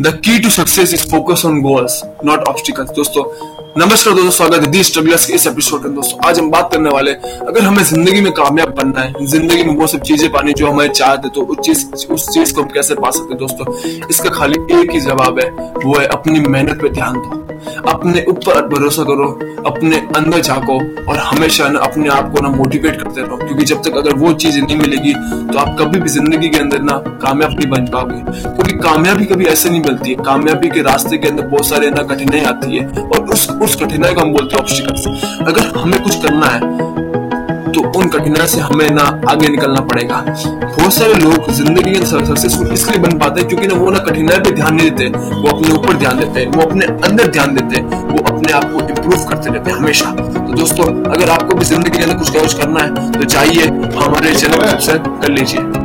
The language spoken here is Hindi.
The key to success is focus on goals not obstacles दोस्तों, नमस्कार दोस्तों, स्वागत है दी स्ट्रगलर्स के इस एपिसोड में दोस्तों। आज हम बात करने वाले अगर हमें ज़िंदगी में कामयाब बनना है, ज़िंदगी में वो सब चीज़ें पानी जो हमें चाहते तो उस चीज़ उस चीज़ को हम कैसे पा सकते दोस्तों? इसका खाली एक ही जवाब है, वो है अपनी मेहनत पे ध्यान दो। अपने ऊपर भरोसा करो, अपने अंदर झाको और हमेशा ना अपने आप को ना मोटिवेट करते रहो। क्योंकि जब तक अगर वो चीज़ नहीं मिलेगी तो आप कभी भी ज़िंदगी के अंदर ना कामयाब नहीं बन पाओगे। क्योंकि कामयाबी कभी ऐसे नहीं मिलती है। कामयाबी के रास्ते के अंदर बहुत सारे ना कठिनाई आती है और उस उस कठिनाई को हम बोलते हैं ऑब्स्टिकल्स अगर हमें कुछ करना है तो उन कठिनाई से हमें ना आगे निकलना पड़ेगा। बहुत सारे लोग ज़िंदगी में सक्सेसफुल इसलिए बन पाते क्योंकि ना वो ना कठिनाई पे ध्यान नहीं देते, वो अपने ऊपर ध्यान देते हैं, वो अपने अंदर ध्यान देते हैं, वो अपने आप को इम्प्रूव करते रहते हैं हमेशा। तो दोस्तों, अगर आपको भी ज़िंदगी के अंदर कुछ कुछ करना है तो चाहिए हमारे चैनल को सब्सक्राइब कर लीजिए।